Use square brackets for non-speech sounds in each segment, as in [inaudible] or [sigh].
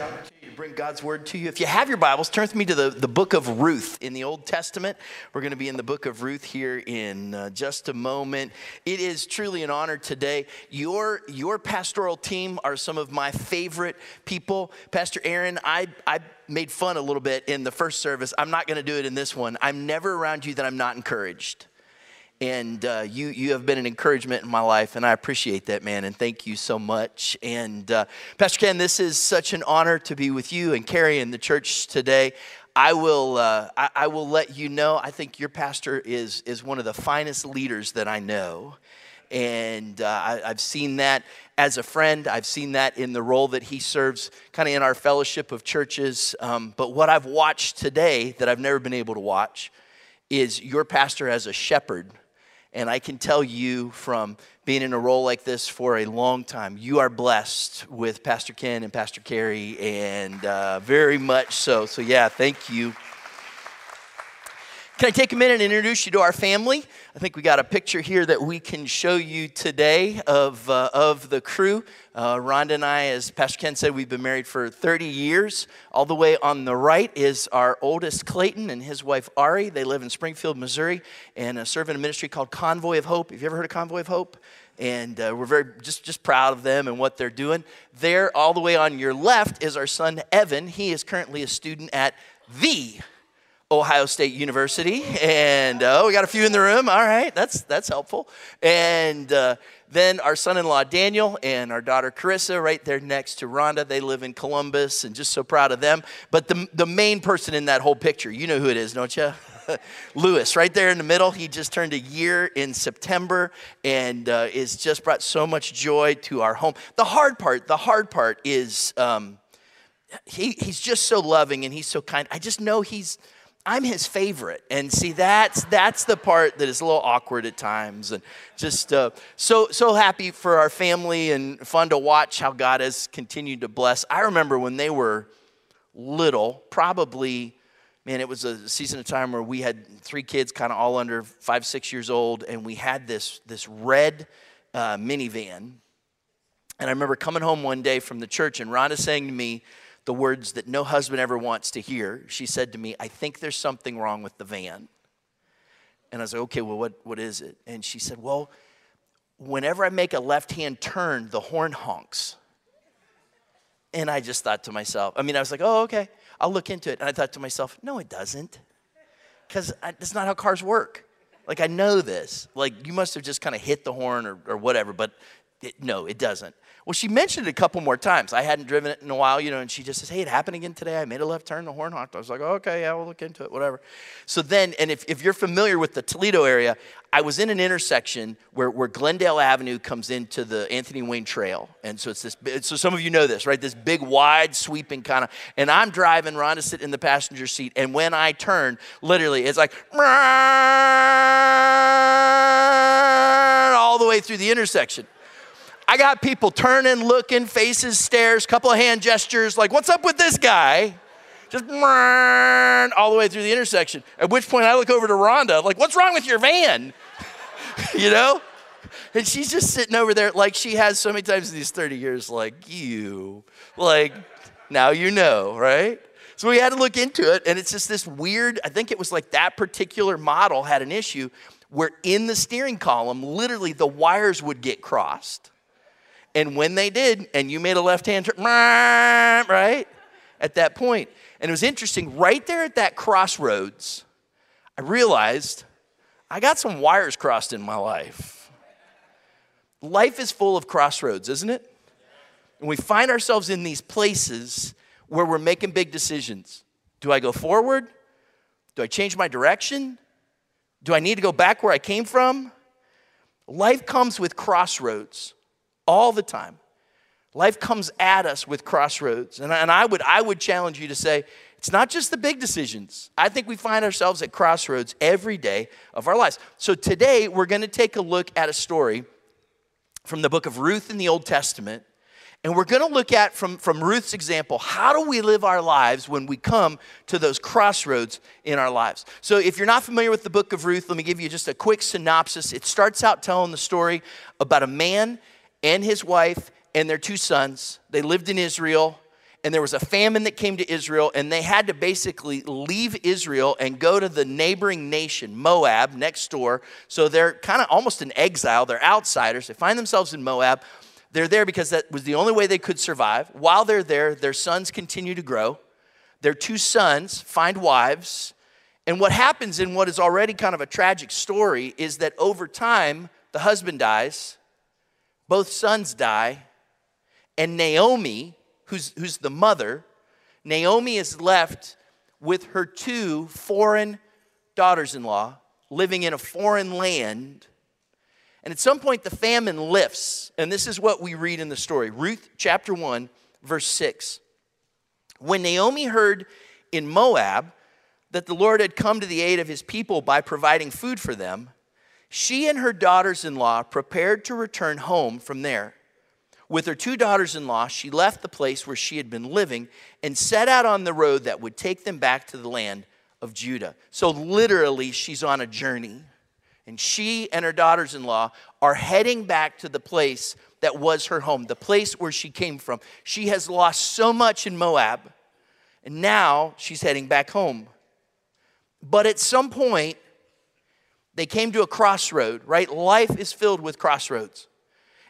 opportunity to bring God's word to you. If you have your Bibles, turn with me to the, the book of Ruth in the Old Testament. We're going to be in the book of Ruth here in uh, just a moment. It is truly an honor today. Your, your pastoral team are some of my favorite people. Pastor Aaron, I, I made fun a little bit in the first service. I'm not going to do it in this one. I'm never around you that I'm not encouraged and uh, you you have been an encouragement in my life, and I appreciate that, man. And thank you so much. And uh, Pastor Ken, this is such an honor to be with you and Carrie in the church today. I will uh, I, I, will let you know. I think your pastor is is one of the finest leaders that I know, and uh, I, I've seen that as a friend. I've seen that in the role that he serves, kind of in our fellowship of churches. Um, but what I've watched today that I've never been able to watch is your pastor as a shepherd and I can tell you from being in a role like this for a long time, you are blessed with Pastor Ken and Pastor Carrie, and uh, very much so. So, yeah, thank you. Can I take a minute and introduce you to our family? I think we got a picture here that we can show you today of, uh, of the crew. Uh, Rhonda and I, as Pastor Ken said, we've been married for 30 years. All the way on the right is our oldest Clayton and his wife Ari. They live in Springfield, Missouri, and uh, serve in a ministry called Convoy of Hope. Have you ever heard of Convoy of Hope? and uh, we're very just, just proud of them and what they're doing. There, all the way on your left, is our son Evan. He is currently a student at the Ohio State University, and oh, we got a few in the room. All right, that's that's helpful. And uh, then our son-in-law Daniel and our daughter Carissa, right there next to Rhonda. They live in Columbus, and just so proud of them. But the the main person in that whole picture, you know who it is, don't you? [laughs] Lewis, right there in the middle. He just turned a year in September and uh, is just brought so much joy to our home. The hard part, the hard part is um, he, he's just so loving and he's so kind. I just know he's I'm his favorite. And see, that's, that's the part that is a little awkward at times. And just uh, so, so happy for our family and fun to watch how God has continued to bless. I remember when they were little, probably, man, it was a season of time where we had three kids kind of all under five, six years old. And we had this, this red uh, minivan. And I remember coming home one day from the church and Rhonda saying to me, the words that no husband ever wants to hear. She said to me, I think there's something wrong with the van. And I was like, okay, well, what, what is it? And she said, well, whenever I make a left hand turn, the horn honks. And I just thought to myself, I mean, I was like, oh, okay, I'll look into it. And I thought to myself, no, it doesn't. Because that's not how cars work. Like, I know this. Like, you must have just kind of hit the horn or, or whatever, but it, no, it doesn't. Well, she mentioned it a couple more times. I hadn't driven it in a while, you know, and she just says, Hey, it happened again today. I made a left turn, the horn honked. I was like, Okay, yeah, we'll look into it, whatever. So then, and if, if you're familiar with the Toledo area, I was in an intersection where, where Glendale Avenue comes into the Anthony Wayne Trail. And so it's this, so some of you know this, right? This big, wide, sweeping kind of, and I'm driving, Rhonda sit in the passenger seat, and when I turn, literally, it's like, all the way through the intersection. I got people turning, looking, faces, stares, couple of hand gestures, like, what's up with this guy? Just all the way through the intersection. At which point I look over to Rhonda, like, what's wrong with your van? [laughs] you know? And she's just sitting over there like she has so many times in these 30 years, like, you. Like, now you know, right? So we had to look into it, and it's just this weird, I think it was like that particular model had an issue where in the steering column, literally the wires would get crossed. And when they did, and you made a left hand turn, mmm, right? At that point. And it was interesting, right there at that crossroads, I realized I got some wires crossed in my life. Life is full of crossroads, isn't it? And we find ourselves in these places where we're making big decisions. Do I go forward? Do I change my direction? Do I need to go back where I came from? Life comes with crossroads all the time. Life comes at us with crossroads. And, and I, would, I would challenge you to say, it's not just the big decisions. I think we find ourselves at crossroads every day of our lives. So today, we're going to take a look at a story from the book of Ruth in the Old Testament and we're going to look at, from, from Ruth's example, how do we live our lives when we come to those crossroads in our lives? So, if you're not familiar with the book of Ruth, let me give you just a quick synopsis. It starts out telling the story about a man and his wife and their two sons. They lived in Israel, and there was a famine that came to Israel, and they had to basically leave Israel and go to the neighboring nation, Moab, next door. So they're kind of almost in exile. They're outsiders. They find themselves in Moab. They're there because that was the only way they could survive. While they're there, their sons continue to grow. Their two sons find wives. And what happens in what is already kind of a tragic story is that over time, the husband dies, both sons die, and Naomi, who's, who's the mother, Naomi is left with her two foreign daughters in law living in a foreign land. And at some point, the famine lifts. And this is what we read in the story Ruth chapter 1, verse 6. When Naomi heard in Moab that the Lord had come to the aid of his people by providing food for them, she and her daughters in law prepared to return home from there. With her two daughters in law, she left the place where she had been living and set out on the road that would take them back to the land of Judah. So, literally, she's on a journey. And she and her daughters in law are heading back to the place that was her home, the place where she came from. She has lost so much in Moab, and now she's heading back home. But at some point, they came to a crossroad, right? Life is filled with crossroads.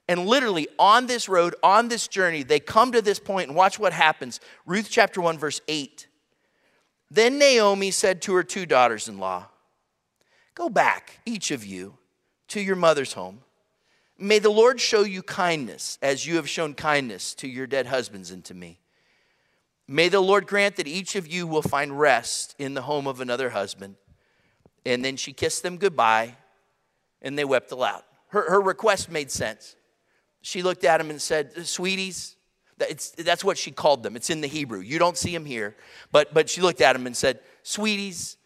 And literally on this road, on this journey, they come to this point and watch what happens. Ruth chapter 1, verse 8. Then Naomi said to her two daughters in law, Go back, each of you, to your mother's home. May the Lord show you kindness as you have shown kindness to your dead husbands and to me. May the Lord grant that each of you will find rest in the home of another husband. And then she kissed them goodbye and they wept aloud. Her, her request made sense she looked at him and said, Sweeties, that's what she called them. It's in the Hebrew. You don't see them here. But, but she looked at him and said, Sweeties,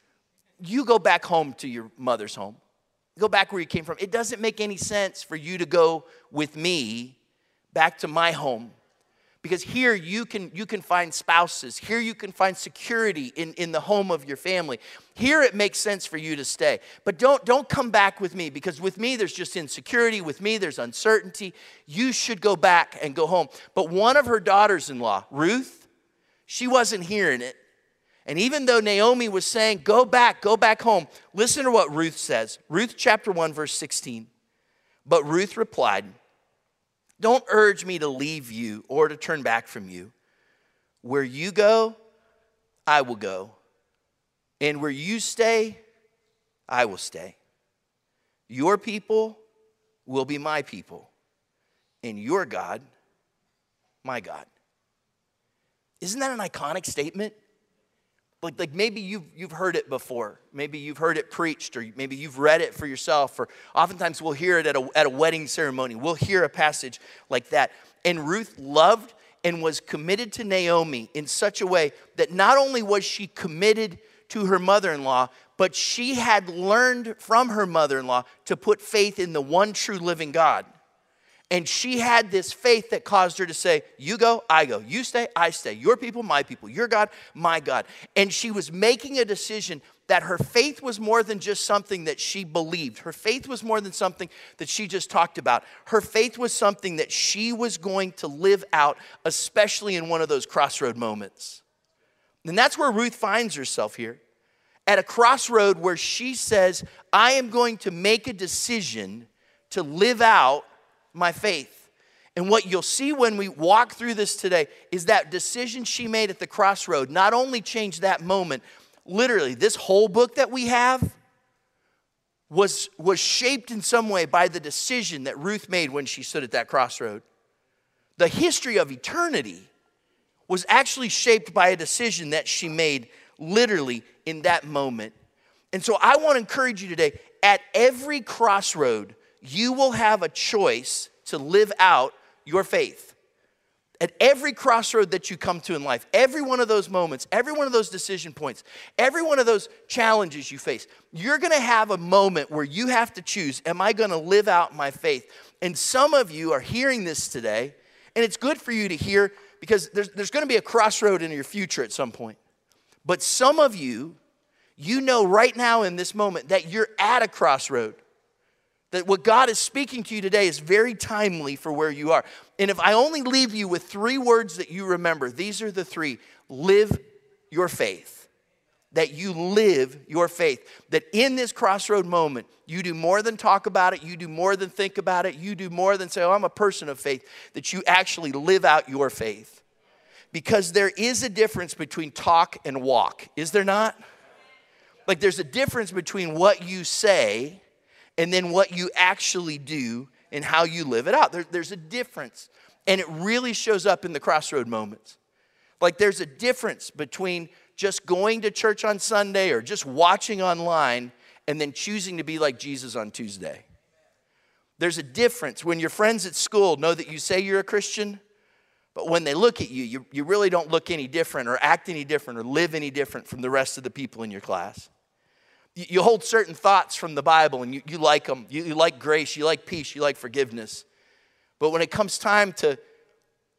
you go back home to your mother's home. Go back where you came from. It doesn't make any sense for you to go with me back to my home because here you can you can find spouses. Here you can find security in, in the home of your family. Here it makes sense for you to stay. But don't don't come back with me because with me there's just insecurity. With me there's uncertainty. You should go back and go home. But one of her daughters-in-law ruth she wasn't hearing it. And even though naomi was saying go back go back home listen to what ruth says. Ruth chapter 1 verse 16 but ruth replied don't urge me to leave you or to turn back from you. Where you go, I will go. And where you stay, I will stay. Your people will be my people, and your God, my God. Isn't that an iconic statement? Like, like maybe you've, you've heard it before. Maybe you've heard it preached, or maybe you've read it for yourself, or oftentimes we'll hear it at a, at a wedding ceremony. We'll hear a passage like that. And Ruth loved and was committed to Naomi in such a way that not only was she committed to her mother in law, but she had learned from her mother in law to put faith in the one true living God. And she had this faith that caused her to say, You go, I go. You stay, I stay. Your people, my people. Your God, my God. And she was making a decision that her faith was more than just something that she believed. Her faith was more than something that she just talked about. Her faith was something that she was going to live out, especially in one of those crossroad moments. And that's where Ruth finds herself here at a crossroad where she says, I am going to make a decision to live out my faith. And what you'll see when we walk through this today is that decision she made at the crossroad not only changed that moment, literally, this whole book that we have was, was shaped in some way by the decision that Ruth made when she stood at that crossroad. The history of eternity was actually shaped by a decision that she made literally in that moment. And so I want to encourage you today at every crossroad, you will have a choice to live out your faith. At every crossroad that you come to in life, every one of those moments, every one of those decision points, every one of those challenges you face, you're gonna have a moment where you have to choose Am I gonna live out my faith? And some of you are hearing this today, and it's good for you to hear because there's, there's gonna be a crossroad in your future at some point. But some of you, you know right now in this moment that you're at a crossroad That what God is speaking to you today is very timely for where you are. And if I only leave you with three words that you remember, these are the three live your faith. That you live your faith. That in this crossroad moment, you do more than talk about it, you do more than think about it, you do more than say, Oh, I'm a person of faith. That you actually live out your faith. Because there is a difference between talk and walk, is there not? Like there's a difference between what you say and then what you actually do and how you live it out. There, there's a difference. And it really shows up in the crossroad moments. Like there's a difference between just going to church on Sunday or just watching online and then choosing to be like Jesus on Tuesday. There's a difference when your friends at school know that you say you're a Christian, but when they look at you, you, you really don't look any different or act any different or live any different from the rest of the people in your class. You hold certain thoughts from the Bible and you, you like them. You, you like grace, you like peace, you like forgiveness. But when it comes time to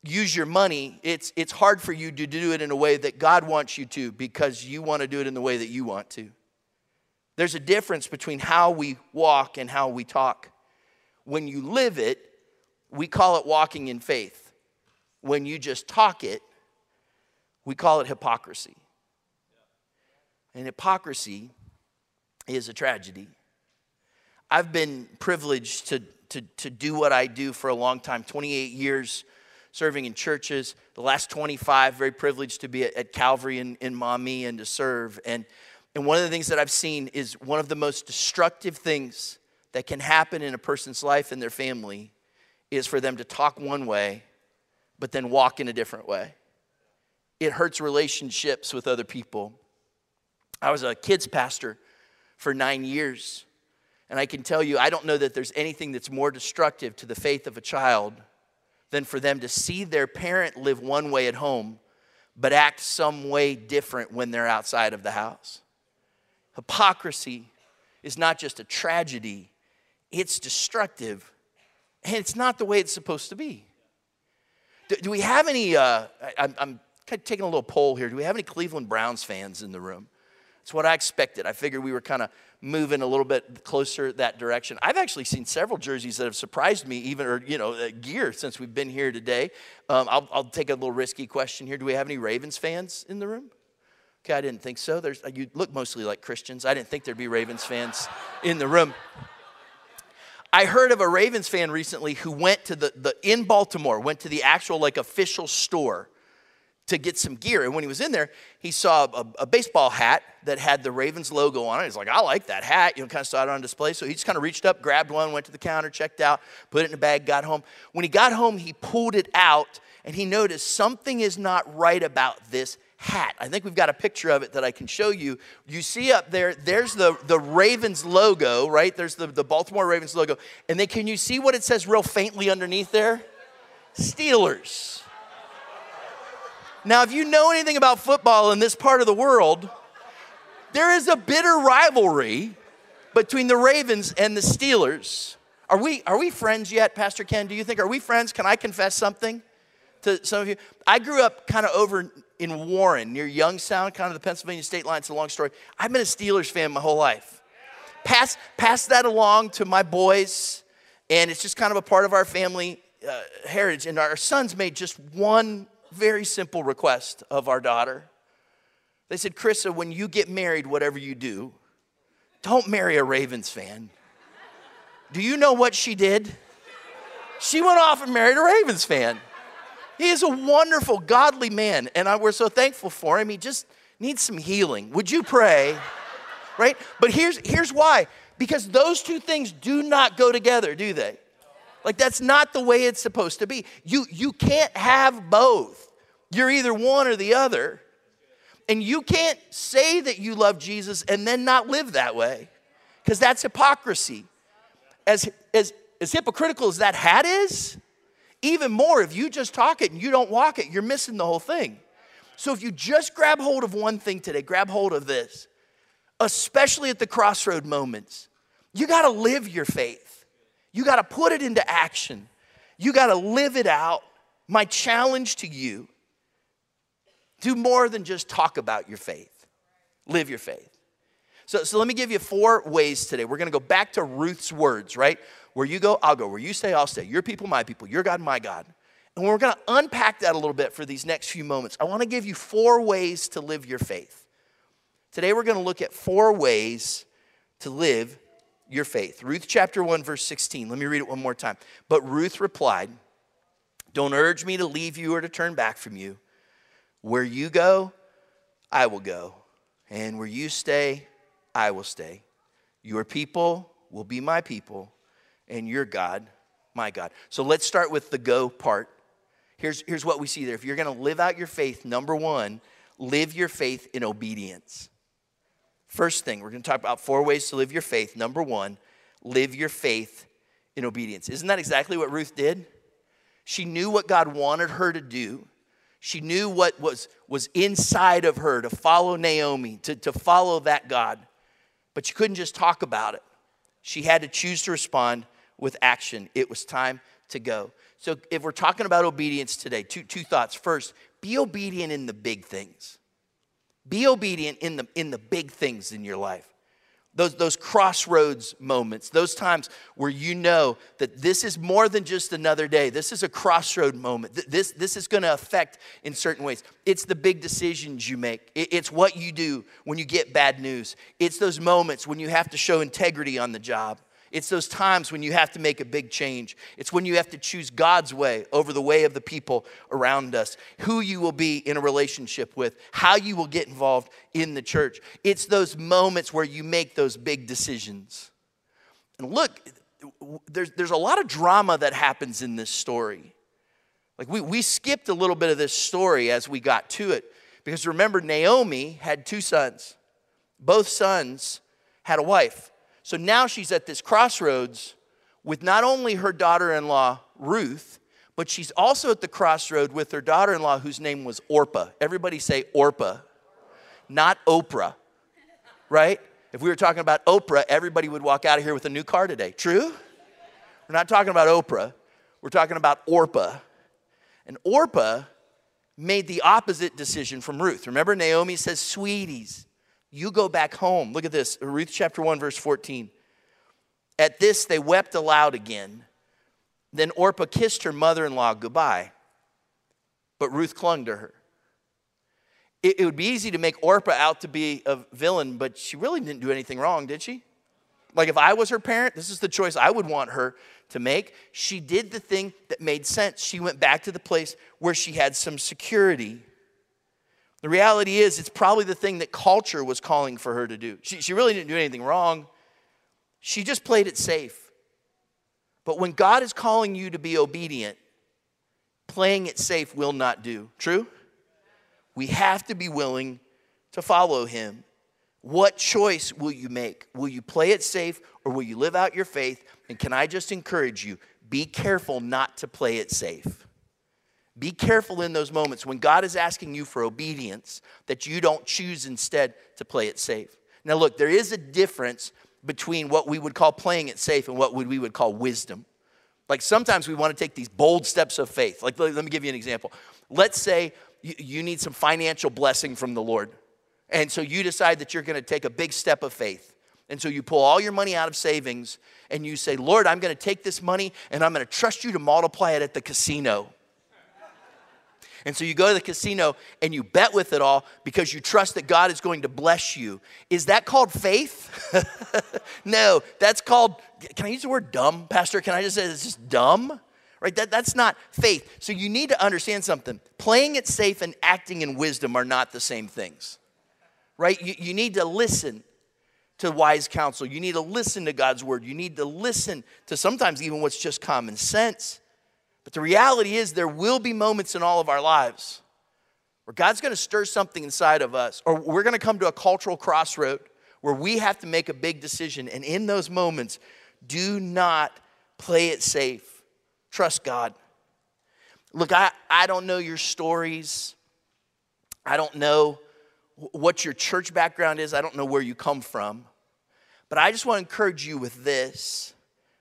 use your money, it's, it's hard for you to do it in a way that God wants you to because you want to do it in the way that you want to. There's a difference between how we walk and how we talk. When you live it, we call it walking in faith. When you just talk it, we call it hypocrisy. And hypocrisy is a tragedy. I've been privileged to, to, to do what I do for a long time 28 years serving in churches, the last 25, very privileged to be at, at Calvary in, in Maumee and to serve. And, and one of the things that I've seen is one of the most destructive things that can happen in a person's life and their family is for them to talk one way, but then walk in a different way. It hurts relationships with other people. I was a kids pastor for nine years. And I can tell you, I don't know that there's anything that's more destructive to the faith of a child than for them to see their parent live one way at home, but act some way different when they're outside of the house. Hypocrisy is not just a tragedy, it's destructive, and it's not the way it's supposed to be. Do, do we have any, uh, I, I'm, I'm taking a little poll here, do we have any Cleveland Browns fans in the room? It's what I expected. I figured we were kind of moving a little bit closer that direction. I've actually seen several jerseys that have surprised me, even or you know, uh, gear since we've been here today. Um, I'll, I'll take a little risky question here. Do we have any Ravens fans in the room? Okay, I didn't think so. There's, you look mostly like Christians. I didn't think there'd be Ravens fans in the room. I heard of a Ravens fan recently who went to the, the in Baltimore, went to the actual like official store to get some gear. And when he was in there, he saw a, a, baseball hat that had the Ravens logo on it. He's like, I like that hat. You know, kind of saw it on display. So he just kind of reached up, grabbed one, went to the counter, checked out, put it in a bag, got home. When he got home, he pulled it out and he noticed something is not right about this hat. I think we've got a picture of it that I can show you. You see up there, there's the, the Ravens logo, right? There's the, the Baltimore Ravens logo. And then can you see what it says real faintly underneath there? Steelers. Now, if you know anything about football in this part of the world, there is a bitter rivalry between the Ravens and the Steelers. Are we, are we friends yet, Pastor Ken? Do you think, are we friends? Can I confess something to some of you? I grew up kind of over in Warren, near Youngstown, kind of the Pennsylvania state line. It's a long story. I've been a Steelers fan my whole life. Pass, pass that along to my boys, and it's just kind of a part of our family uh, heritage. And our sons made just one very simple request of our daughter. They said, Carissa, when you get married, whatever you do, don't marry a Ravens fan. Do you know what she did? She went off and married a Ravens fan. He is a wonderful, godly man, and I, we're so thankful for him. He just needs some healing. Would you pray? Right? But here's, here's why because those two things do not go together, do they? Like that's not the way it's supposed to be. You you can't have both. You're either one or the other. And you can't say that you love Jesus and then not live that way. Because that's hypocrisy. As, as, as hypocritical as that hat is, even more, if you just talk it and you don't walk it, you're missing the whole thing. So if you just grab hold of one thing today, grab hold of this, especially at the crossroad moments. You got to live your faith. You got to put it into action. You got to live it out. My challenge to you do more than just talk about your faith, live your faith. So, so let me give you four ways today. We're going to go back to Ruth's words, right? Where you go, I'll go. Where you stay, I'll stay. Your people, my people. Your God, my God. And we're going to unpack that a little bit for these next few moments. I want to give you four ways to live your faith. Today, we're going to look at four ways to live your faith. Ruth chapter 1, verse 16. Let me read it one more time. But Ruth replied, Don't urge me to leave you or to turn back from you. Where you go, I will go. And where you stay, I will stay. Your people will be my people, and your God, my God. So let's start with the go part. Here's, here's what we see there. If you're going to live out your faith, number one, live your faith in obedience. First thing, we're going to talk about four ways to live your faith. Number one, live your faith in obedience. Isn't that exactly what Ruth did? She knew what God wanted her to do. She knew what was, was inside of her to follow Naomi, to, to follow that God. But she couldn't just talk about it. She had to choose to respond with action. It was time to go. So, if we're talking about obedience today, two, two thoughts. First, be obedient in the big things. Be obedient in the, in the big things in your life those, those crossroads moments, those times where you know that this is more than just another day. This is a crossroad moment. This, this is going to affect in certain ways. It's the big decisions you make, it's what you do when you get bad news. It's those moments when you have to show integrity on the job. It's those times when you have to make a big change. It's when you have to choose God's way over the way of the people around us, who you will be in a relationship with, how you will get involved in the church. It's those moments where you make those big decisions. And look, there's, there's a lot of drama that happens in this story. Like we, we skipped a little bit of this story as we got to it. Because remember, Naomi had two sons. Both sons had a wife. So now she's at this crossroads with not only her daughter in law, Ruth, but she's also at the crossroad with her daughter in law, whose name was Orpah. Everybody say Orpah, not Oprah, right? If we were talking about Oprah, everybody would walk out of here with a new car today. True? We're not talking about Oprah, we're talking about Orpah. And Orpah made the opposite decision from Ruth. Remember, Naomi says, Sweeties, you go back home. Look at this Ruth chapter 1, verse 14. At this, they wept aloud again. Then Orpah kissed her mother in law goodbye, but Ruth clung to her. It, it, would be easy to make Orpah out to be a villain, but she really didn't do anything wrong, did she? Like, if I was her parent, this is the choice I would want her to make. She did the thing that made sense. She went back to the place where she had some security. The reality is, it's probably the thing that culture was calling for her to do. She, she really didn't do anything wrong, she just played it safe. But when God is calling you to be obedient, playing it safe will not do. True? We have to be willing to follow Him. What choice will you make? Will you play it safe or will you live out your faith? And can I just encourage you be careful not to play it safe? Be careful in those moments when God is asking you for obedience that you don't choose instead to play it safe. Now, look, there is a difference between what we would call playing it safe and what we would call wisdom. Like sometimes we want to take these bold steps of faith. Like, let me give you an example. Let's say you need some financial blessing from the Lord. And so you decide that you're going to take a big step of faith. And so you pull all your money out of savings and you say, Lord, I'm going to take this money and I'm going to trust you to multiply it at the casino. And so you go to the casino and you bet with it all because you trust that God is going to bless you. Is that called faith? [laughs] no, that's called, can I use the word dumb, Pastor? Can I just say it's just dumb? Right? That, that's not faith. So you need to understand something. Playing it safe and acting in wisdom are not the same things. Right? You, you need to listen to wise counsel. You need to listen to God's word. You need to listen to sometimes even what's just common sense. But the reality is, there will be moments in all of our lives where God's to stir something inside of us, or we're to come to a cultural crossroad where we have to make a big decision. And in those moments, do not play it safe. Trust God. Look, I, I don't know your stories. I don't know what your church background is. I don't know where you come from. But I just want to encourage you with this.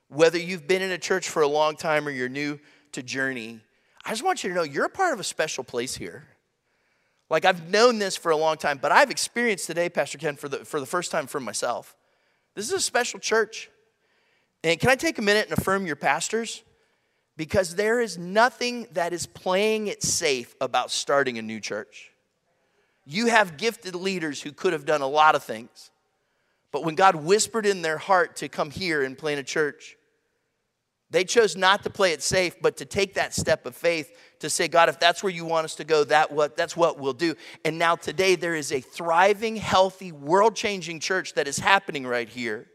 Whether you've been in a church for a long time or you're new to journey, I just want you to know you're a part of a special place here. Like I've known this for a long time, but I've experienced today, Pastor Ken, for the, for the first time for myself. This is a special church. And can I take a minute and affirm your pastors? Because there is nothing that is playing it safe about starting a new church. You have gifted leaders who could have done a lot of things. But when God whispered in their heart to come here and plant a church, they chose not to play it safe, but to take that step of faith to say, God, if that's where you want us to go, that what, that's what we'll do. And now today there is a thriving, healthy, world-changing church that is happening right here.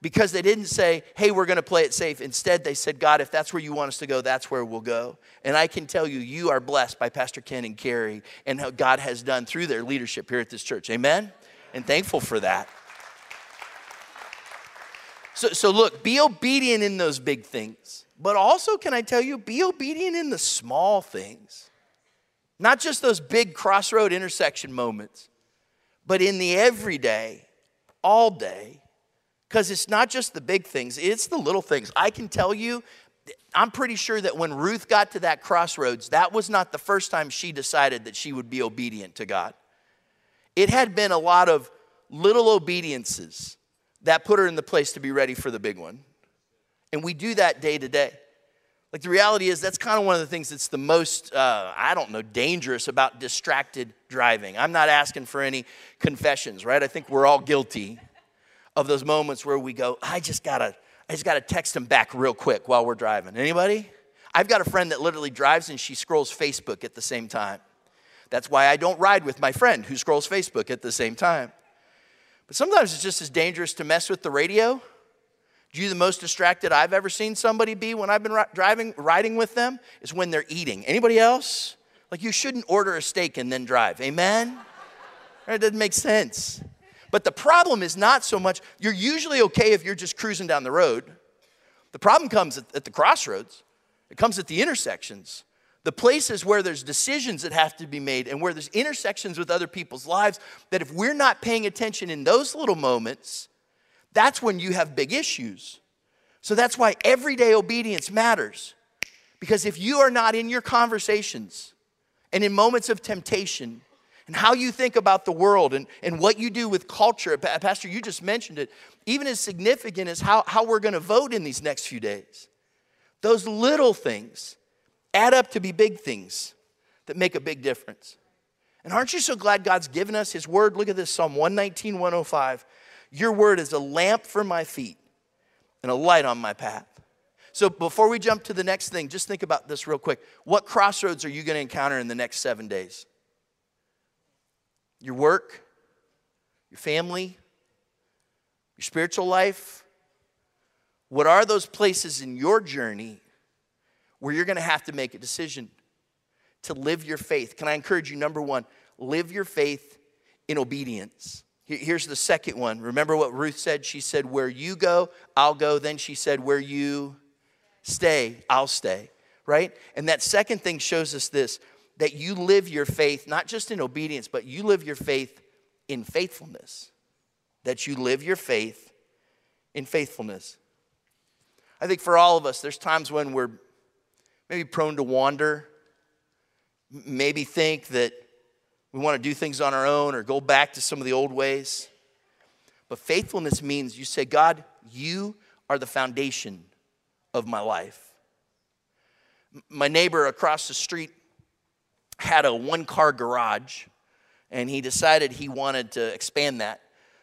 Because they didn't say, hey, we're gonna play it safe. Instead, they said, God, if that's where you want us to go, that's where we'll go. And I can tell you, you are blessed by Pastor Ken and Carrie and how God has done through their leadership here at this church. Amen? And thankful for that. So, so look, be obedient in those big things. But also, can I tell you, be obedient in the small things. Not just those big crossroad intersection moments, but in the everyday, all day. Because it's not just the big things, it's the little things. I can tell you, I'm pretty sure that when Ruth got to that crossroads, that was not the first time she decided that she would be obedient to God. It had been a lot of little obediences that put her in the place to be ready for the big one. And we do that day to day. Like the reality is, that's kind of one of the things that's the most, uh, I don't know, dangerous about distracted driving. I'm not asking for any confessions, right? I think we're all guilty of those moments where we go, I just gotta, I just gotta text them back real quick while we're driving. Anybody? I've got a friend that literally drives and she scrolls Facebook at the same time. That's why I don't ride with my friend who scrolls Facebook at the same time. But sometimes it's just as dangerous to mess with the radio. Do You, the most distracted I've ever seen somebody be when I've been driving, riding with them is when they're eating. Anybody else? Like you shouldn't order a steak and then drive. Amen? It doesn't make sense. But the problem is not so much, you're usually okay if you're just cruising down the road. The problem comes at, at the crossroads, it comes at the intersections the places where there's decisions that have to be made and where there's intersections with other people's lives, that if we're not paying attention in those little moments, that's when you have big issues. So that's why everyday obedience matters. Because if you are not in your conversations and in moments of temptation, and how you think about the world and, and what you do with culture. Pastor, you just mentioned it. Even as significant as how, how we're going to vote in these next few days. Those little things add up to be big things that make a big difference. And aren't you so glad God's given us His word? Look at this Psalm 119, 105. Your word is a lamp for my feet and a light on my path. So before we jump to the next thing, just think about this real quick. What crossroads are you going to encounter in the next seven days? Your work, your family, your spiritual life? What are those places in your journey where you're going to have to make a decision to live your faith. Can I encourage you? Number one, live your faith in obedience. Here's the second one. Remember what Ruth said? She said, Where you go, I'll go. Then she said, Where you stay, I'll stay. Right? And that second thing shows us this that you live your faith not just in obedience, but you live your faith in faithfulness. That you live your faith in faithfulness. I think for all of us, there's times when we're maybe prone to wander, maybe think that we want to do things on our own or go back to some of the old ways. But faithfulness means you say, God, you are the foundation of my life. My neighbor across the street had a one car garage, and he decided he wanted to expand that.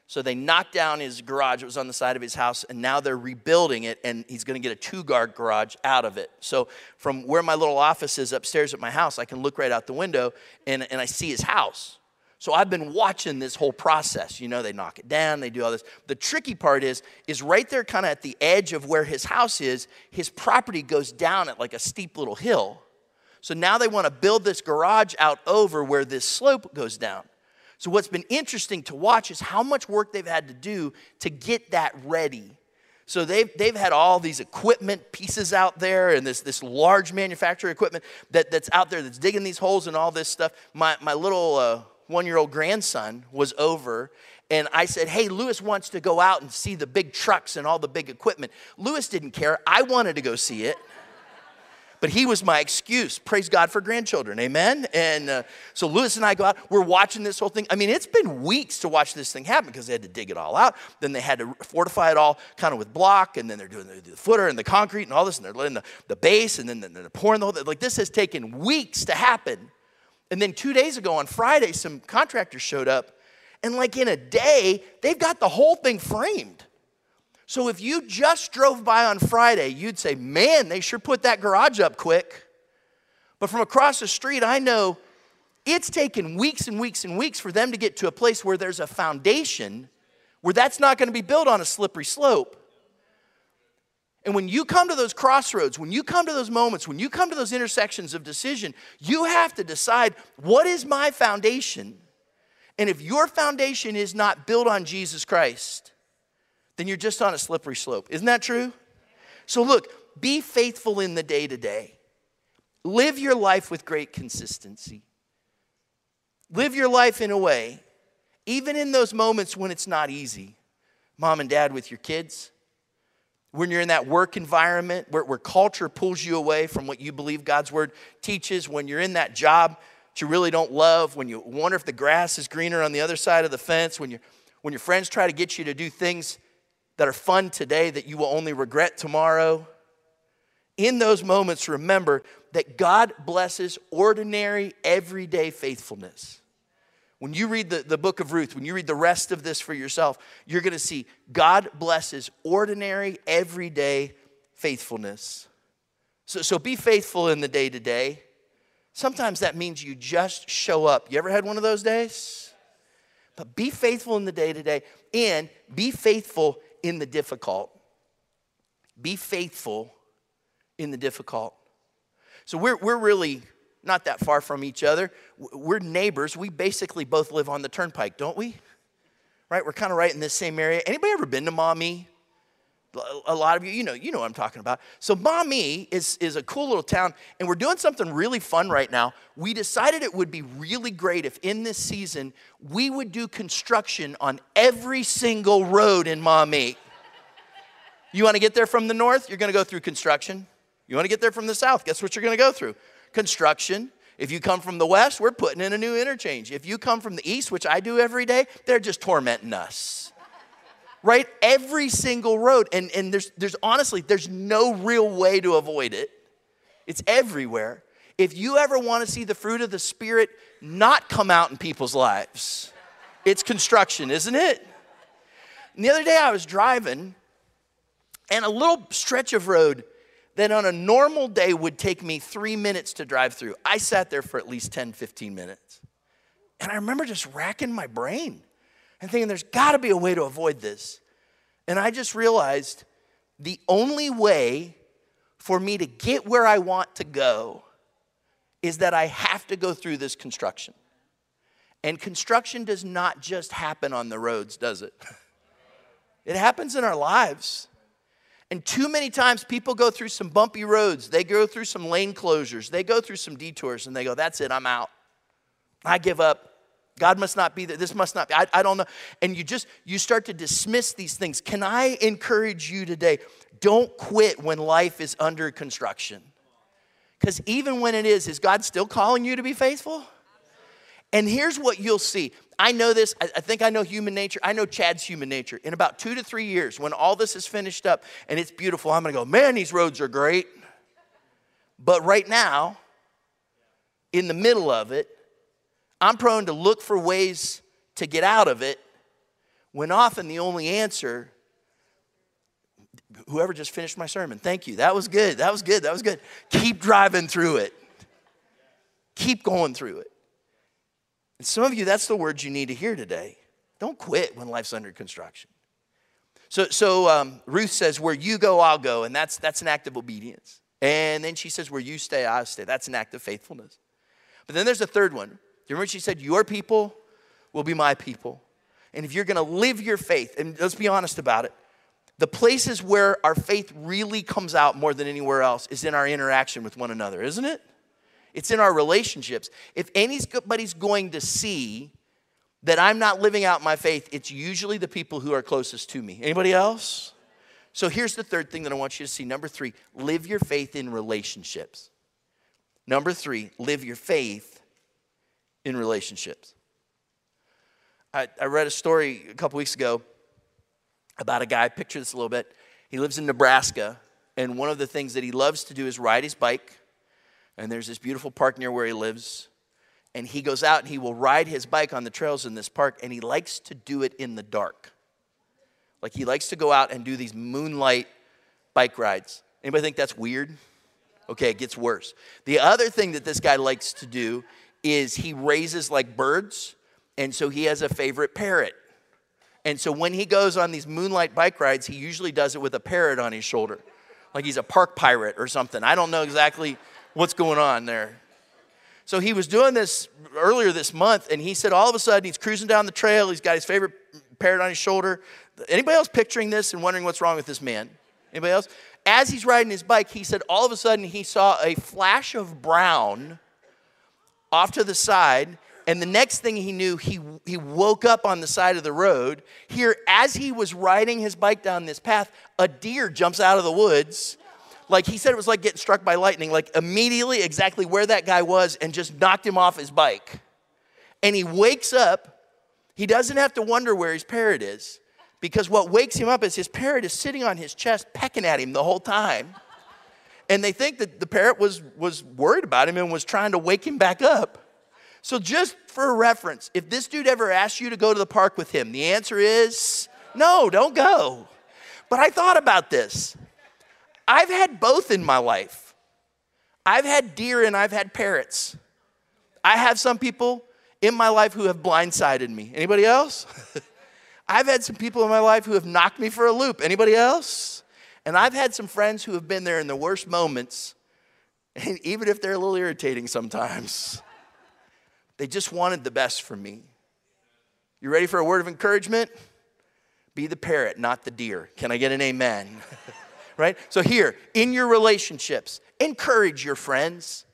So they knocked down his garage. It was on the side of his house, and now they're rebuilding it, and he's going to get a two guard garage out of it. So from where my little office is upstairs at my house, I can look right out the window and, and I see his house. So I've been watching this whole process. You know, they knock it down, they do all this. The tricky part is, is right there, kind of at the edge of where his house is, his property goes down at like a steep little hill. So now they want to build this garage out over where this slope goes down. So, what's been interesting to watch is how much work they've had to do to get that ready. So, they've, they've had all these equipment pieces out there and this, this large manufacturer equipment that, that's out there that's digging these holes and all this stuff. My, my little uh, one year old grandson was over and I said, Hey, Lewis wants to go out and see the big trucks and all the big equipment. Lewis didn't care. I wanted to go see it. But he was my excuse. Praise God for grandchildren, amen? And uh, so Lewis and I go out, we're watching this whole thing. I mean, it's been weeks to watch this thing happen because they had to dig it all out. Then they had to fortify it all kind of with block, and then they're doing the, the footer and the concrete and all this, and they're letting the, the base, and then they're pouring the whole Like, this has taken weeks to happen. And then two days ago on Friday, some contractors showed up, and like in a day, they've got the whole thing framed. So if you just drove by on Friday, you'd say, man, they sure put that garage up quick. But from across the street, I know it's taken weeks and weeks and weeks for them to get to a place where there's a foundation where that's not going to be built on a slippery slope. And when you come to those crossroads, when you come to those moments, when you come to those intersections of decision, you have to decide what is my foundation? And if your foundation is not built on Jesus Christ, then you're just on a slippery slope. Isn't that true? So, look, be faithful in the day to day. Live your life with great consistency. Live your life in a way, even in those moments when it's not easy. Mom and dad with your kids, when you're in that work environment where, where culture pulls you away from what you believe God's word teaches, when you're in that job that you really don't love, when you wonder if the grass is greener on the other side of the fence, when, you when your friends try to get you to do things that are fun today that you will only regret tomorrow. In those moments, remember that God blesses ordinary, everyday faithfulness. When you read the, the book of Ruth, when you read the rest of this for yourself, you're to see God blesses ordinary, everyday faithfulness. So, so be faithful in the day to day. Sometimes that means you just show up. You ever had one of those days? But be faithful in the day to day and be faithful in the difficult. Be faithful in the difficult. So we're, we're really not that far from each other. We're neighbors. We basically both live on the turnpike, don't we? Right? We're kind of right in this same area. Anybody ever been to Maumee? A lot of you, you know, you know what I'm talking about. So Maumee is, is a cool little town, and we're doing something really fun right now. We decided it would be really great if in this season we would do construction on every single road in Maumee. You want to get there from the north? You're going to go through construction. You want to get there from the south? Guess what you're going to go through? Construction. If you come from the west, we're putting in a new interchange. If you come from the east, which I do every day, they're just tormenting us right? Every single road. And, and there's, there's honestly, there's no real way to avoid it. It's everywhere. If you ever want to see the fruit of the Spirit not come out in people's lives, it's construction, isn't it? And the other day I was driving, and a little stretch of road that on a normal day would take me three minutes to drive through. I sat there for at least 10, 15 minutes. And I remember just racking my brain and thinking there's got to be a way to avoid this. And I just realized the only way for me to get where I want to go is that I have to go through this construction. And construction does not just happen on the roads, does it? [laughs] It happens in our lives. And too many times people go through some bumpy roads, they go through some lane closures, they go through some detours, and they go, That's it, I'm out. I give up. God must not be there. This must not be. I, I don't know. And you just, you start to dismiss these things. Can I encourage you today? Don't quit when life is under construction. Because even when it is, is God still calling you to be faithful? And here's what you'll see. I know this, I think I know human nature. I know Chad's human nature. In about two to three years, when all this is finished up and it's beautiful, I'm gonna go, man, these roads are great. But right now, in the middle of it, I'm prone to look for ways to get out of it when often the only answer whoever just finished my sermon thank you that was good that was good that was good. Keep driving through it. Keep going through it. And some of you that's the words you need to hear today. Don't quit when life's under construction. So, so um, ruth says where you go i'll go and that's that's an act of obedience. And then she says where you stay i'll stay. That's an act of faithfulness. But then there's a third one you remember she said, Your people will be my people. And if you're gonna live your faith, and let's be honest about it, the places where our faith really comes out more than anywhere else is in our interaction with one another, isn't it? It's in our relationships. If anybody's going to see that I'm not living out my faith, it's usually the people who are closest to me. Anybody else? So here's the third thing that I want you to see. Number three, live your faith in relationships. Number three, live your faith in relationships. I, I read a story a couple weeks ago about a guy, picture this a little bit. He lives in Nebraska, and one of the things that he loves to do is ride his bike. And there's this beautiful park near where he lives. And he goes out and he will ride his bike on the trails in this park, and he likes to do it in the dark. Like he likes to go out and do these moonlight bike rides. Anybody think that's weird? Okay, it gets worse. The other thing that this guy likes to do is he raises like birds, and so he has a favorite parrot. And so when he goes on these moonlight bike rides, he usually does it with a parrot on his shoulder, like he's a park pirate or something. I don't know exactly what's going on there. So he was doing this earlier this month, and he said all of a sudden he's cruising down the trail. He's got his favorite parrot on his shoulder. Anybody else picturing this and wondering what's wrong with this man? Anybody else? As he's riding his bike, he said all of a sudden he saw a flash of brown off to the side. And the next thing he knew, he, he woke up on the side of the road. Here, as he was riding his bike down this path, a deer jumps out of the woods. Like he said, it was like getting struck by lightning, like immediately exactly where that guy was and just knocked him off his bike. And he wakes up. He doesn't have to wonder where his parrot is because what wakes him up is his parrot is sitting on his chest, pecking at him the whole time. And they think that the parrot was, was worried about him and was trying to wake him back up. So, just for reference, if this dude ever asks you to go to the park with him, the answer is no, don't go. But I thought about this. I've had both in my life. I've had deer and I've had parrots. I have some people in my life who have blindsided me. Anybody else? [laughs] I've had some people in my life who have knocked me for a loop. Anybody else? And I've had some friends who have been there in the worst moments, and even if they're a little irritating sometimes. They just wanted the best for me. You ready for a word of encouragement? Be the parrot, not the deer. Can I get an amen? [laughs] right? So, here, in your relationships, encourage your friends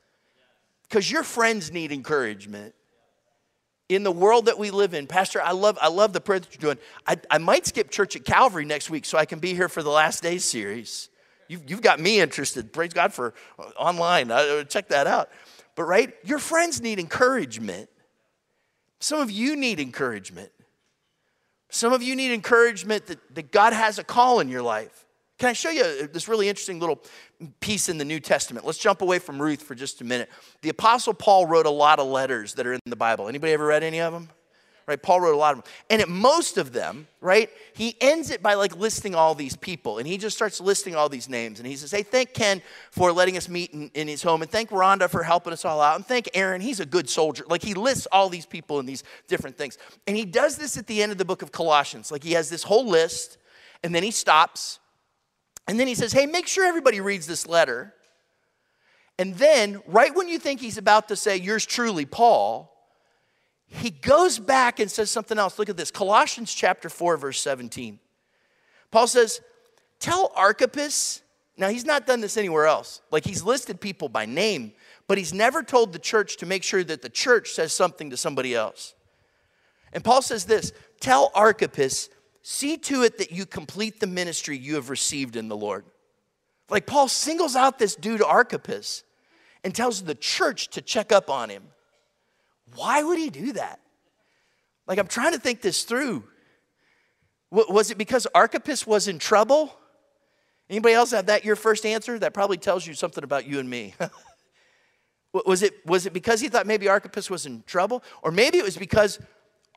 because your friends need encouragement. In the world that we live in, Pastor, I love, I love the prayer that you're doing. I, I might skip church at Calvary next week so I can be here for the last days series. You've, you've got me interested. Praise God for uh, online. I, check that out. But, right, your friends need encouragement. Some of you need encouragement. Some of you need encouragement that, that God has a call in your life. Can I show you uh, this really interesting little piece in the New Testament? Let's jump away from Ruth for just a minute. The Apostle Paul wrote a lot of letters that are in the Bible. Anybody ever read any of them? right? Paul wrote a lot of them. And at most of them, right, he ends it by like listing all these people. And he just starts listing all these names. And he says, hey, thank Ken for letting us meet in, in his home. And thank Rhonda for helping us all out. And thank Aaron, he's a good soldier. Like he lists all these people in these different things. And he does this at the end of the book of Colossians. Like he has this whole list. And then he stops. And then he says, hey, make sure everybody reads this letter. And then, right when you think he's about to say, yours truly, Paul, he goes back and says something else. Look at this Colossians chapter 4, verse 17. Paul says, Tell Archippus, now he's not done this anywhere else. Like he's listed people by name, but he's never told the church to make sure that the church says something to somebody else. And Paul says this Tell Archippus, see to it that you complete the ministry you have received in the Lord. Like Paul singles out this dude Archippus and tells the church to check up on him. Why would he do that? Like, I'm trying to think this through. Was it because Archippus was in trouble? Anybody else have that your first answer? That probably tells you something about you and me. [laughs] was, it, was it because he thought maybe Archippus was in trouble? Or maybe it was because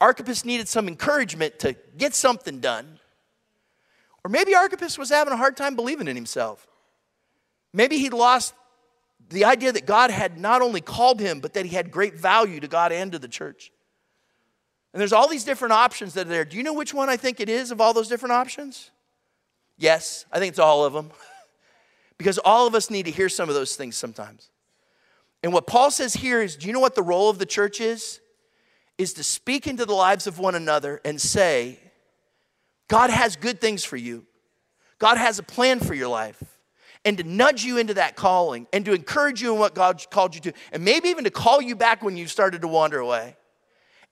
Archippus needed some encouragement to get something done? Or maybe Archippus was having a hard time believing in himself. Maybe he'd lost the idea that God had not only called him, but that he had great value to God and to the church. And there's all these different options that are there. Do you know which one I think it is of all those different options? Yes, I think it's all of them. [laughs] because all of us need to hear some of those things sometimes. And what Paul says here is do you know what the role of the church is? Is to speak into the lives of one another and say, God has good things for you. God has a plan for your life and to nudge you into that calling and to encourage you in what God called you to, and maybe even to call you back when you've started to wander away.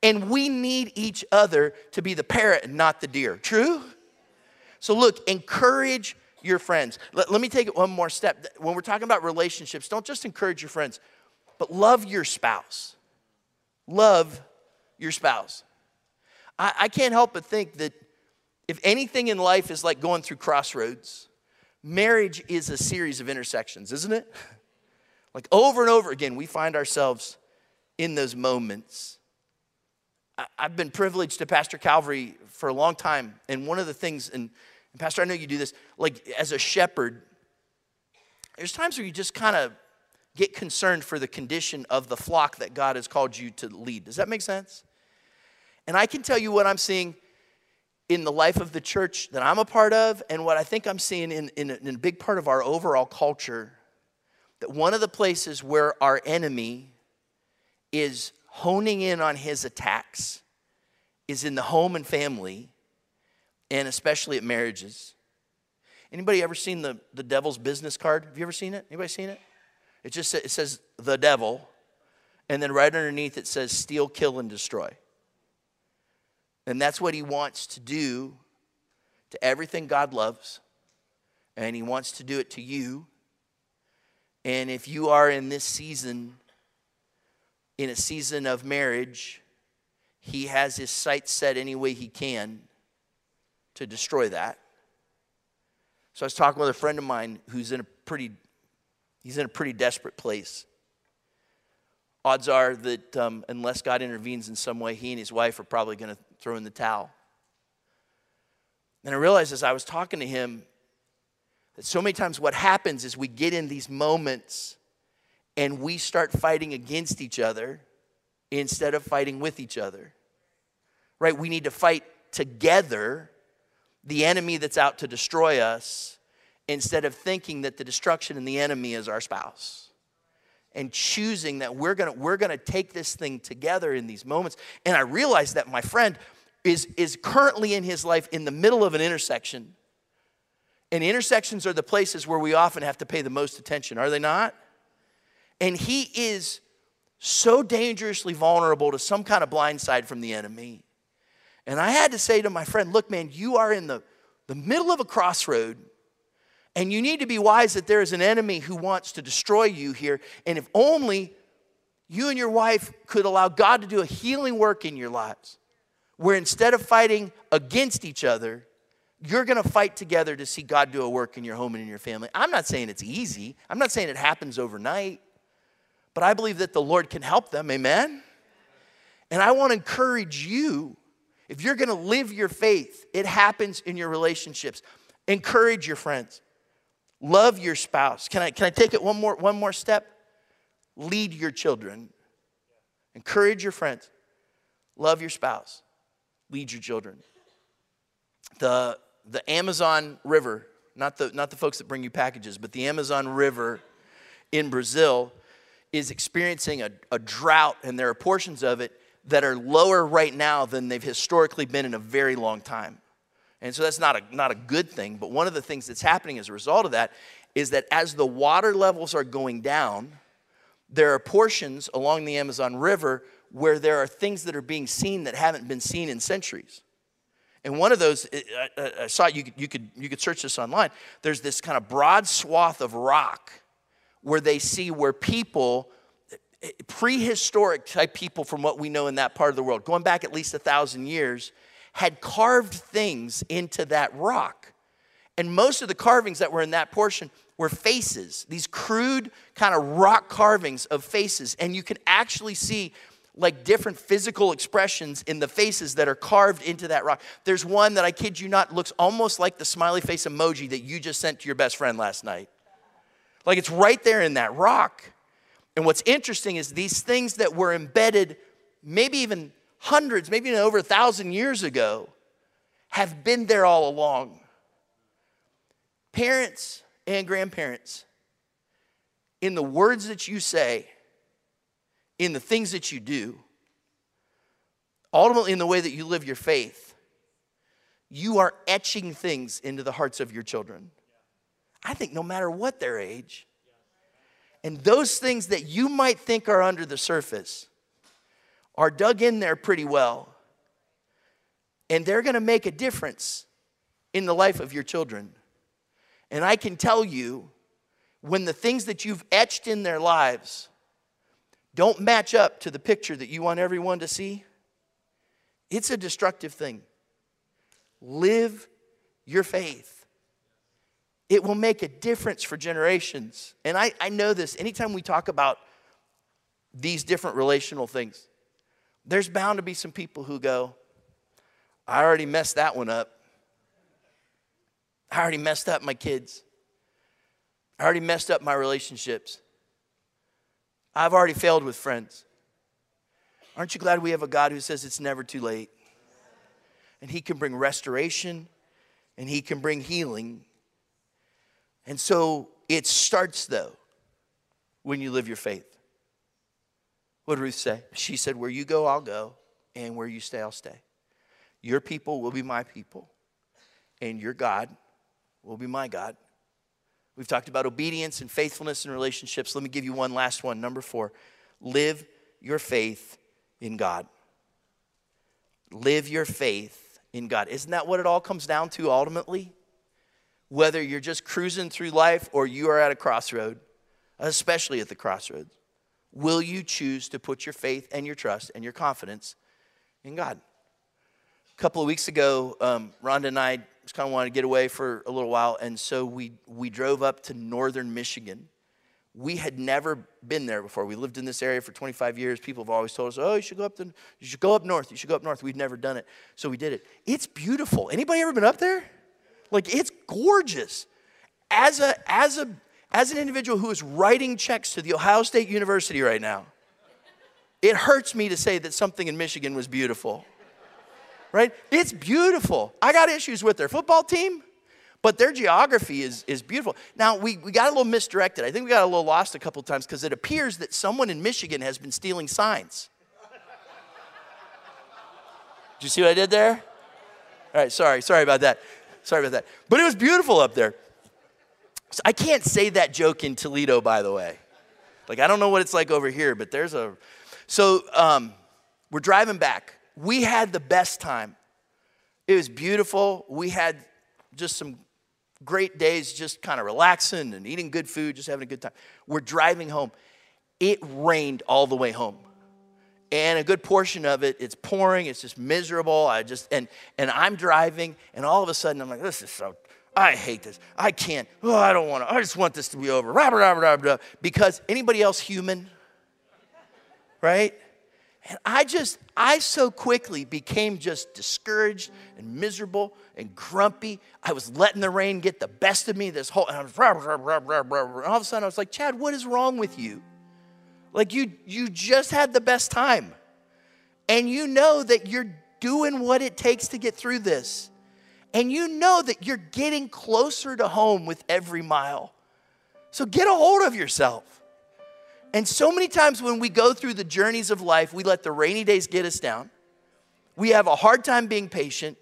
And we need each other to be the parrot and not the deer. True? So, look, encourage your friends. Let, let me take it one more step. When we're talking about relationships, don't just encourage your friends, but love your spouse. Love your spouse. I, I can't help but think that if anything in life is like going through crossroads, marriage is a series of intersections, isn't it? [laughs] Like over and over again, we find ourselves in those moments. I've been privileged to pastor Calvary for a long time, and one of the things, and, and Pastor, I know you do this, like as a shepherd, there's times where you just kind of get concerned for the condition of the flock that God has called you to lead. Does that make sense? And I can tell you what I'm seeing in the life of the church that I'm a part of, and what I think I'm seeing in, in, in a big part of our overall culture. That one of the places where our enemy is honing in on his attacks is in the home and family, and especially at marriages. Anybody ever seen the, the devil's business card? Have you ever seen it? Anybody seen it? It just it says the devil, and then right underneath it says steal, kill, and destroy. And that's what he wants to do to everything God loves. And he wants to do it to you. And if you are in this season, in a season of marriage, he has his sights set any way he can to destroy that. So I was talking with a friend of mine who's in a pretty, he's in a pretty desperate place odds are that um, unless God intervenes in some way, he and his wife are probably going to throw in the towel. And I realized as I was talking to him that so many times what happens is we get in these moments and we start fighting against each other instead of fighting with each other. Right? We need to fight together the enemy that's out to destroy us instead of thinking that the destruction and the enemy is our spouse and choosing that we're gonna, we're gonna take this thing together in these moments. And I realized that my friend is, is currently in his life in the middle of an intersection. And intersections are the places where we often have to pay the most attention, are they not? And he is so dangerously vulnerable to some kind of blind side from the enemy. And I had to say to my friend, look, man, you are in the, the middle of a crossroad and you need to be wise that there is an enemy who wants to destroy you here. And if only you and your wife could allow God to do a healing work in your lives, where instead of fighting against each other, you're gonna fight together to see God do a work in your home and in your family. I'm not saying it's easy, I'm not saying it happens overnight, but I believe that the Lord can help them. Amen? And I wanna encourage you if you're gonna live your faith, it happens in your relationships. Encourage your friends. Love your spouse. Can I, can I take it one more, one more step? Lead your children. Encourage your friends. Love your spouse. Lead your children. The, the Amazon River, not the, not the folks that bring you packages, but the Amazon River in Brazil is experiencing a, a drought, and there are portions of it that are lower right now than they've historically been in a very long time. And so that's not a, not a good thing. But one of the things that's happening as a result of that is that as the water levels are going down, there are portions along the Amazon River where there are things that are being seen that haven't been seen in centuries. And one of those, I, I saw you, you, could, you could search this online. There's this kind of broad swath of rock where they see where people, prehistoric type people from what we know in that part of the world, going back at least a thousand years, had carved things into that rock. And most of the carvings that were in that portion were faces, these crude kind of rock carvings of faces. And you can actually see like different physical expressions in the faces that are carved into that rock. There's one that I kid you not looks almost like the smiley face emoji that you just sent to your best friend last night. Like it's right there in that rock. And what's interesting is these things that were embedded, maybe even hundreds, maybe even over a thousand years ago, have been there all along. Parents and grandparents, in the words that you say, in the things that you do, ultimately in the way that you live your faith, you are etching things into the hearts of your children. I think no matter what their age, and those things that you might think are under the surface are dug in there pretty well. And they're to make a difference in the life of your children. And I can tell you, when the things that you've etched in their lives don't match up to the picture that you want everyone to see, it's a destructive thing. Live your faith. It will make a difference for generations. And I, I know this anytime we talk about these different relational things, there's bound to be some people who go, I already messed that one up. I already messed up my kids. I already messed up my relationships. I've already failed with friends. Aren't you glad we have a God who says it's never too late? And He can bring restoration and He can bring healing. And so it starts, though, when you live your faith. What did Ruth say? She said, Where you go, I'll go, and where you stay, I'll stay. Your people will be my people, and your God will be my God. We've talked about obedience and faithfulness in relationships. Let me give you one last one. Number four live your faith in God. Live your faith in God. Isn't that what it all comes down to ultimately? Whether you're just cruising through life or you are at a crossroad, especially at the crossroads, will you choose to put your faith and your trust and your confidence in God? A couple of weeks ago, um, Rhonda and I just kind of wanted to get away for a little while, and so we, we drove up to northern Michigan. We had never been there before. We lived in this area for 25 years. People have always told us, "Oh, you should go up to, you should go up north. You should go up north." We've never done it, so we did it. It's beautiful. Anybody ever been up there? Like it's gorgeous. As a as a as an individual who is writing checks to the Ohio State University right now, it hurts me to say that something in Michigan was beautiful right? It's beautiful. I got issues with their football team, but their geography is, is beautiful. Now, we, we got a little misdirected. I think we got a little lost a couple times because it appears that someone in Michigan has been stealing signs. Did you see what I did there? All right, sorry, sorry about that. Sorry about that. But it was beautiful up there. So I can't say that joke in Toledo, by the way. Like, I don't know what it's like over here, but there's a. So um, we're driving back we had the best time. It was beautiful. We had just some great days, just kind of relaxing and eating good food, just having a good time. We're driving home. It rained all the way home. And a good portion of it, it's pouring, it's just miserable. I just, and, and I'm driving, and all of a sudden I'm like, this is so, I hate this. I can't, oh, I don't want to, I just want this to be over. Because anybody else human? Right? And I just, I so quickly became just discouraged and miserable and grumpy. I was letting the rain get the best of me this whole, and, was, rah, rah, rah, and all of a sudden I was like, Chad, what is wrong with you? Like you, you just had the best time. And you know that you're doing what it takes to get through this. And you know that you're getting closer to home with every mile. So get a hold of yourself. And so many times when we go through the journeys of life, we let the rainy days get us down. We have a hard time being patient.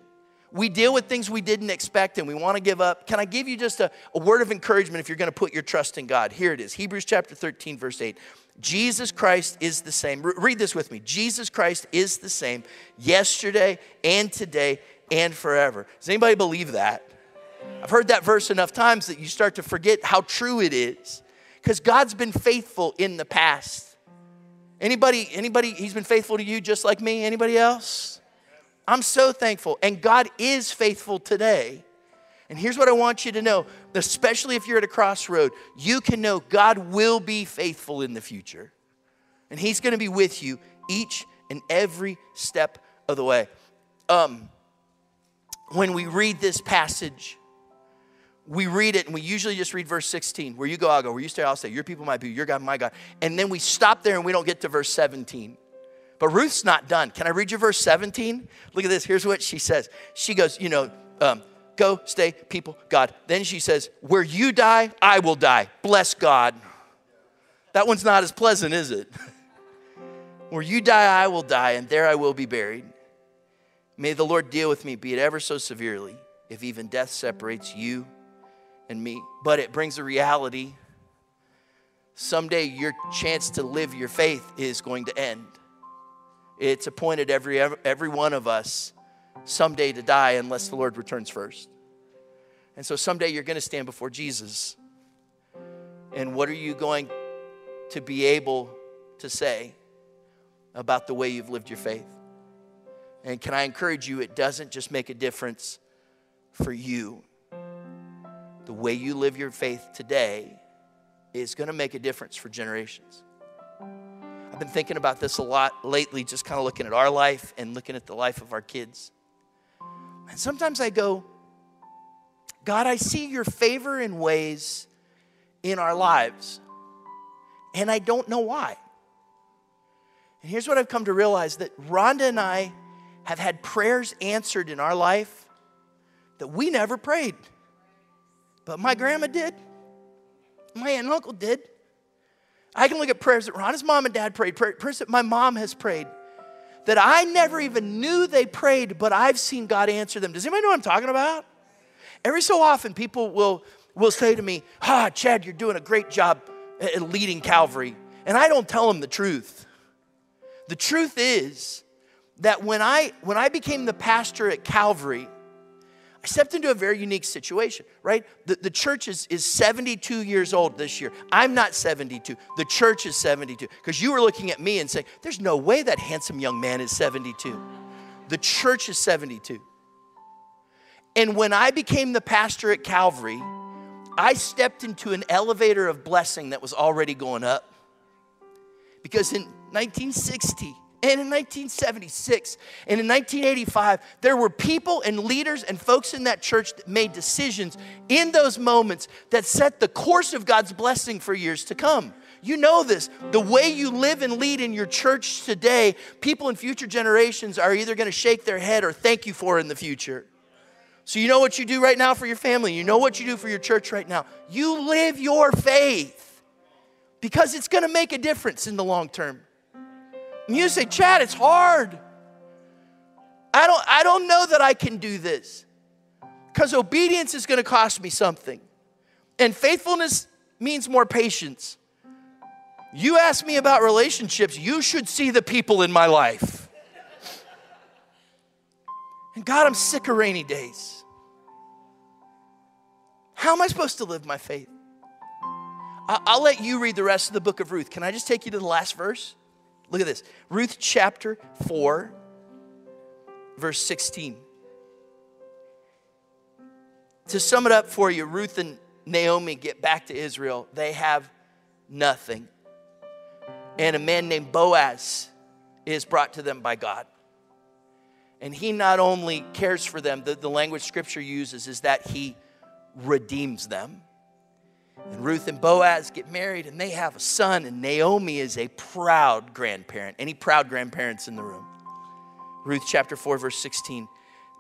We deal with things we didn't expect and we want to give up. Can I give you just a, a word of encouragement if you're going to put your trust in God? Here it is Hebrews chapter 13, verse 8. Jesus Christ is the same. Re- read this with me. Jesus Christ is the same yesterday and today and forever. Does anybody believe that? I've heard that verse enough times that you start to forget how true it is because God's been faithful in the past. Anybody, anybody, he's been faithful to you just like me? Anybody else? I'm so thankful. And God is faithful today. And here's what I want you to know, especially if you're at a crossroad, you can know God will be faithful in the future. And he's going to be with you each and every step of the way. Um, when we read this passage, we read it and we usually just read verse 16 where you go i'll go where you stay i'll stay. Your people might be your god my god. And then we stop there and we don't get to verse 17 but ruth's not done. Can i read you verse 17 look at this. Here's what she says. She goes you know um, go stay people god. Then she says where you die i will die. Bless god. That one's not as pleasant is it? [laughs] Where you die i will die and there i will be buried. May the lord deal with me be it ever so severely if even death separates you and me, but it brings a reality. Someday your chance to live your faith is going to end. It's appointed every, every one of us someday to die unless the Lord returns first. And so someday you're going to stand before Jesus. And what are you going to be able to say about the way you've lived your faith. And can I encourage you, it doesn't just make a difference for you. The way you live your faith today is going to make a difference for generations. I've been thinking about this a lot lately, just kind of looking at our life and looking at the life of our kids. And sometimes I go, God, I see your favor in ways in our lives, and I don't know why. And here's what I've come to realize that Rhonda and I have had prayers answered in our life that we never prayed. But my grandma did, my aunt and uncle did. I can look at prayers that Rhonda's mom and dad prayed, prayers that my mom has prayed, that I never even knew they prayed, but I've seen God answer them. Does anybody know what I'm talking about? Every so often, people will, will say to me, Ah, Chad, you're doing a great job at leading Calvary. And I don't tell them the truth. The truth is that when I, when I became the pastor at Calvary, I stepped into a very unique situation, right? The, the church is, is 72 years old this year. I'm not 72. The church is 72. Because you were looking at me and saying, there's no way that handsome young man is 72. The church is 72. And when I became the pastor at Calvary, I stepped into an elevator of blessing that was already going up. Because in 1960, and in 1976 and in 1985, there were people and leaders and folks in that church that made decisions in those moments that set the course of God's blessing for years to come. You know this. The way you live and lead in your church today, people in future generations are either going to shake their head or thank you for in the future. So, you know what you do right now for your family, you know what you do for your church right now. You live your faith because it's going to make a difference in the long term. And you say, Chad, it's hard. I don't, I don't know that I can do this because obedience is going to cost me something. And faithfulness means more patience. You ask me about relationships, you should see the people in my life. And God, I'm sick of rainy days. How am I supposed to live my faith? I'll let you read the rest of the book of Ruth. Can I just take you to the last verse? Look at this Ruth chapter 4, verse 16. To sum it up for you, Ruth and Naomi get back to Israel. They have nothing. And a man named Boaz is brought to them by God. And he not only cares for them, the, the language scripture uses is that he redeems them. And Ruth and Boaz get married and they have a son, and Naomi is a proud grandparent. Any proud grandparents in the room? Ruth chapter 4, verse 16.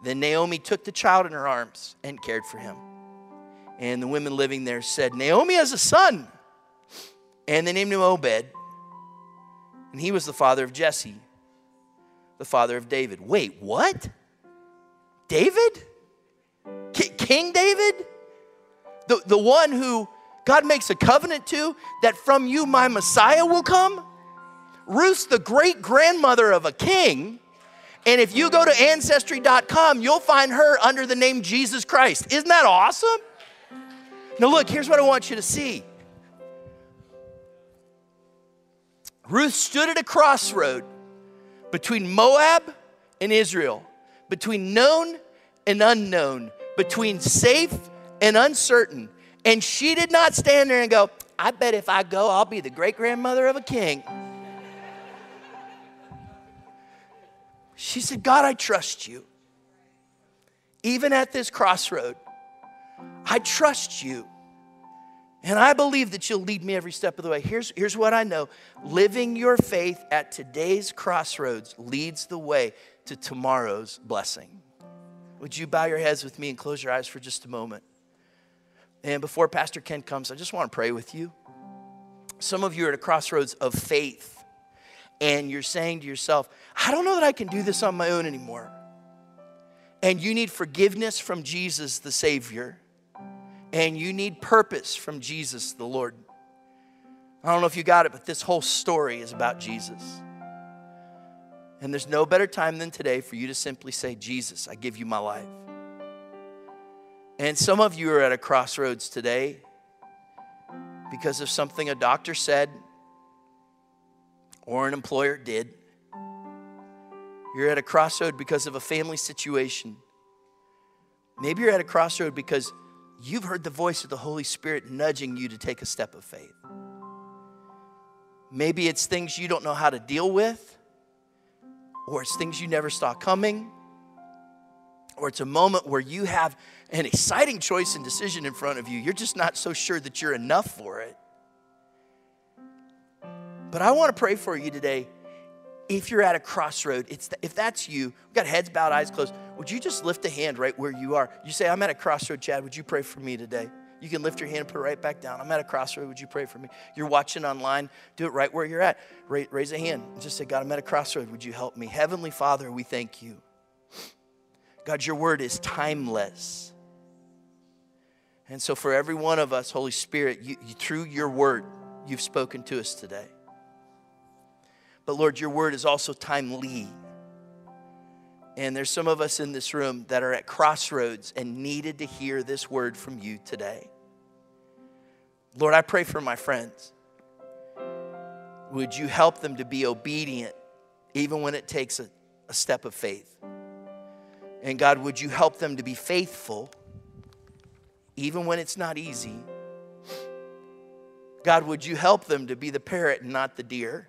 Then Naomi took the child in her arms and cared for him. And the women living there said, Naomi has a son. And they named him Obed. And he was the father of Jesse, the father of David. Wait, what? David? K- King David? The, the one who God makes a covenant to that from you my Messiah will come. Ruth's the great grandmother of a king. And if you go to ancestry.com, you'll find her under the name Jesus Christ. Isn't that awesome? Now, look, here's what I want you to see Ruth stood at a crossroad between Moab and Israel, between known and unknown, between safe and uncertain. And she did not stand there and go, I bet if I go, I'll be the great grandmother of a king. She said, God, I trust you. Even at this crossroad, I trust you. And I believe that you'll lead me every step of the way. Here's, here's what I know living your faith at today's crossroads leads the way to tomorrow's blessing. Would you bow your heads with me and close your eyes for just a moment? And before Pastor Ken comes, I just want to pray with you. Some of you are at a crossroads of faith, and you're saying to yourself, I don't know that I can do this on my own anymore. And you need forgiveness from Jesus, the Savior, and you need purpose from Jesus, the Lord. I don't know if you got it, but this whole story is about Jesus. And there's no better time than today for you to simply say, Jesus, I give you my life. And some of you are at a crossroads today because of something a doctor said, or an employer did. You're at a crossroad because of a family situation. Maybe you're at a crossroad because you've heard the voice of the Holy Spirit nudging you to take a step of faith. Maybe it's things you don't know how to deal with, or it's things you never saw coming, or it's a moment where you have an exciting choice and decision in front of you. You're just not so sure that you're enough for it. But I want to pray for you today. If you're at a crossroad, it's the, if that's you, we've got heads bowed, eyes closed. Would you just lift a hand right where you are? You say, I'm at a crossroad, Chad. Would you pray for me today? You can lift your hand and put it right back down. I'm at a crossroad. Would you pray for me? You're watching online. Do it right where you're at. Raise a hand and just say, God, I'm at a crossroad. Would you help me? Heavenly Father, we thank you. God, your word is timeless. And so, for every one of us, Holy Spirit, you, you, through your word, you've spoken to us today. But Lord, your word is also timely. And there's some of us in this room that are at crossroads and needed to hear this word from you today. Lord, I pray for my friends. Would you help them to be obedient even when it takes a, a step of faith? And God, would you help them to be faithful even when it's not easy? God, would you help them to be the parrot and not the deer?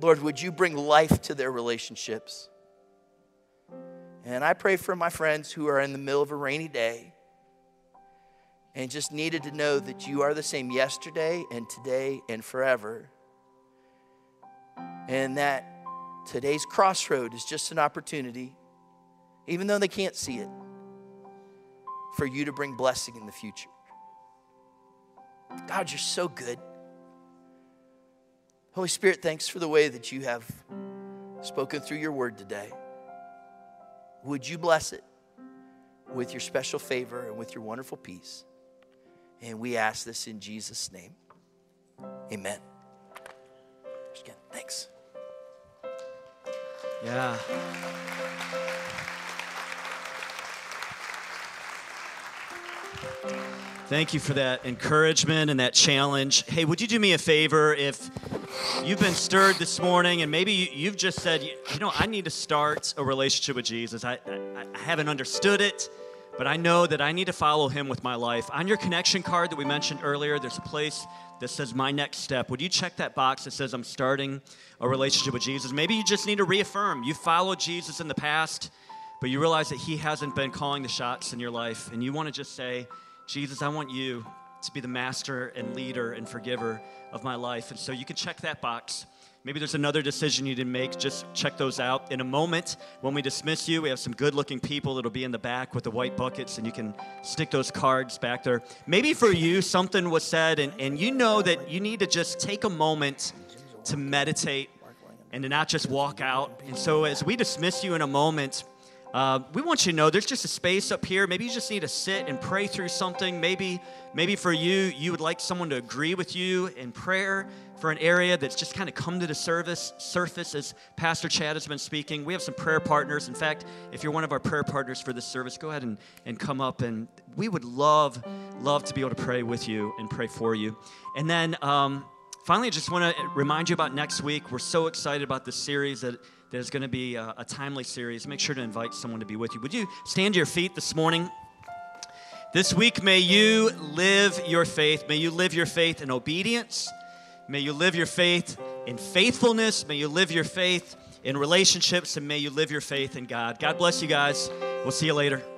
Lord, would you bring life to their relationships? And I pray for my friends who are in the middle of a rainy day and just needed to know that you are the same yesterday and today and forever. And that today's crossroad is just an opportunity, even though they can't see it, for you to bring blessing in the future. God, you're so good. Holy Spirit, thanks for the way that you have spoken through your word today. Would you bless it with your special favor and with your wonderful peace? And we ask this in Jesus' name. Amen. Again, thanks. Yeah. Thank you for that encouragement and that challenge. Hey, would you do me a favor if you've been stirred this morning and maybe you've just said, you know, I need to start a relationship with Jesus. I, I, I haven't understood it, but I know that I need to follow him with my life. On your connection card that we mentioned earlier, there's a place that says my next step. Would you check that box that says I'm starting a relationship with Jesus? Maybe you just need to reaffirm. You followed Jesus in the past, but you realize that he hasn't been calling the shots in your life, and you want to just say, Jesus, I want you to be the master and leader and forgiver of my life. And so you can check that box. Maybe there's another decision you didn't make. Just check those out. In a moment, when we dismiss you, we have some good looking people that'll be in the back with the white buckets, and you can stick those cards back there. Maybe for you, something was said, and, and you know that you need to just take a moment to meditate and to not just walk out. And so, as we dismiss you in a moment, uh, we want you to know there's just a space up here. Maybe you just need to sit and pray through something. Maybe, maybe for you, you would like someone to agree with you in prayer for an area that's just kind of come to the service surface as Pastor Chad has been speaking. We have some prayer partners. In fact, if you're one of our prayer partners for this service, go ahead and, and come up and we would love, love to be able to pray with you and pray for you. And then um, finally, I just want to remind you about next week. We're so excited about this series that there's going to be a, a timely series. Make sure to invite someone to be with you. Would you stand to your feet this morning? This week, may you live your faith. May you live your faith in obedience. May you live your faith in faithfulness. May you live your faith in relationships. And may you live your faith in God. God bless you guys. We'll see you later.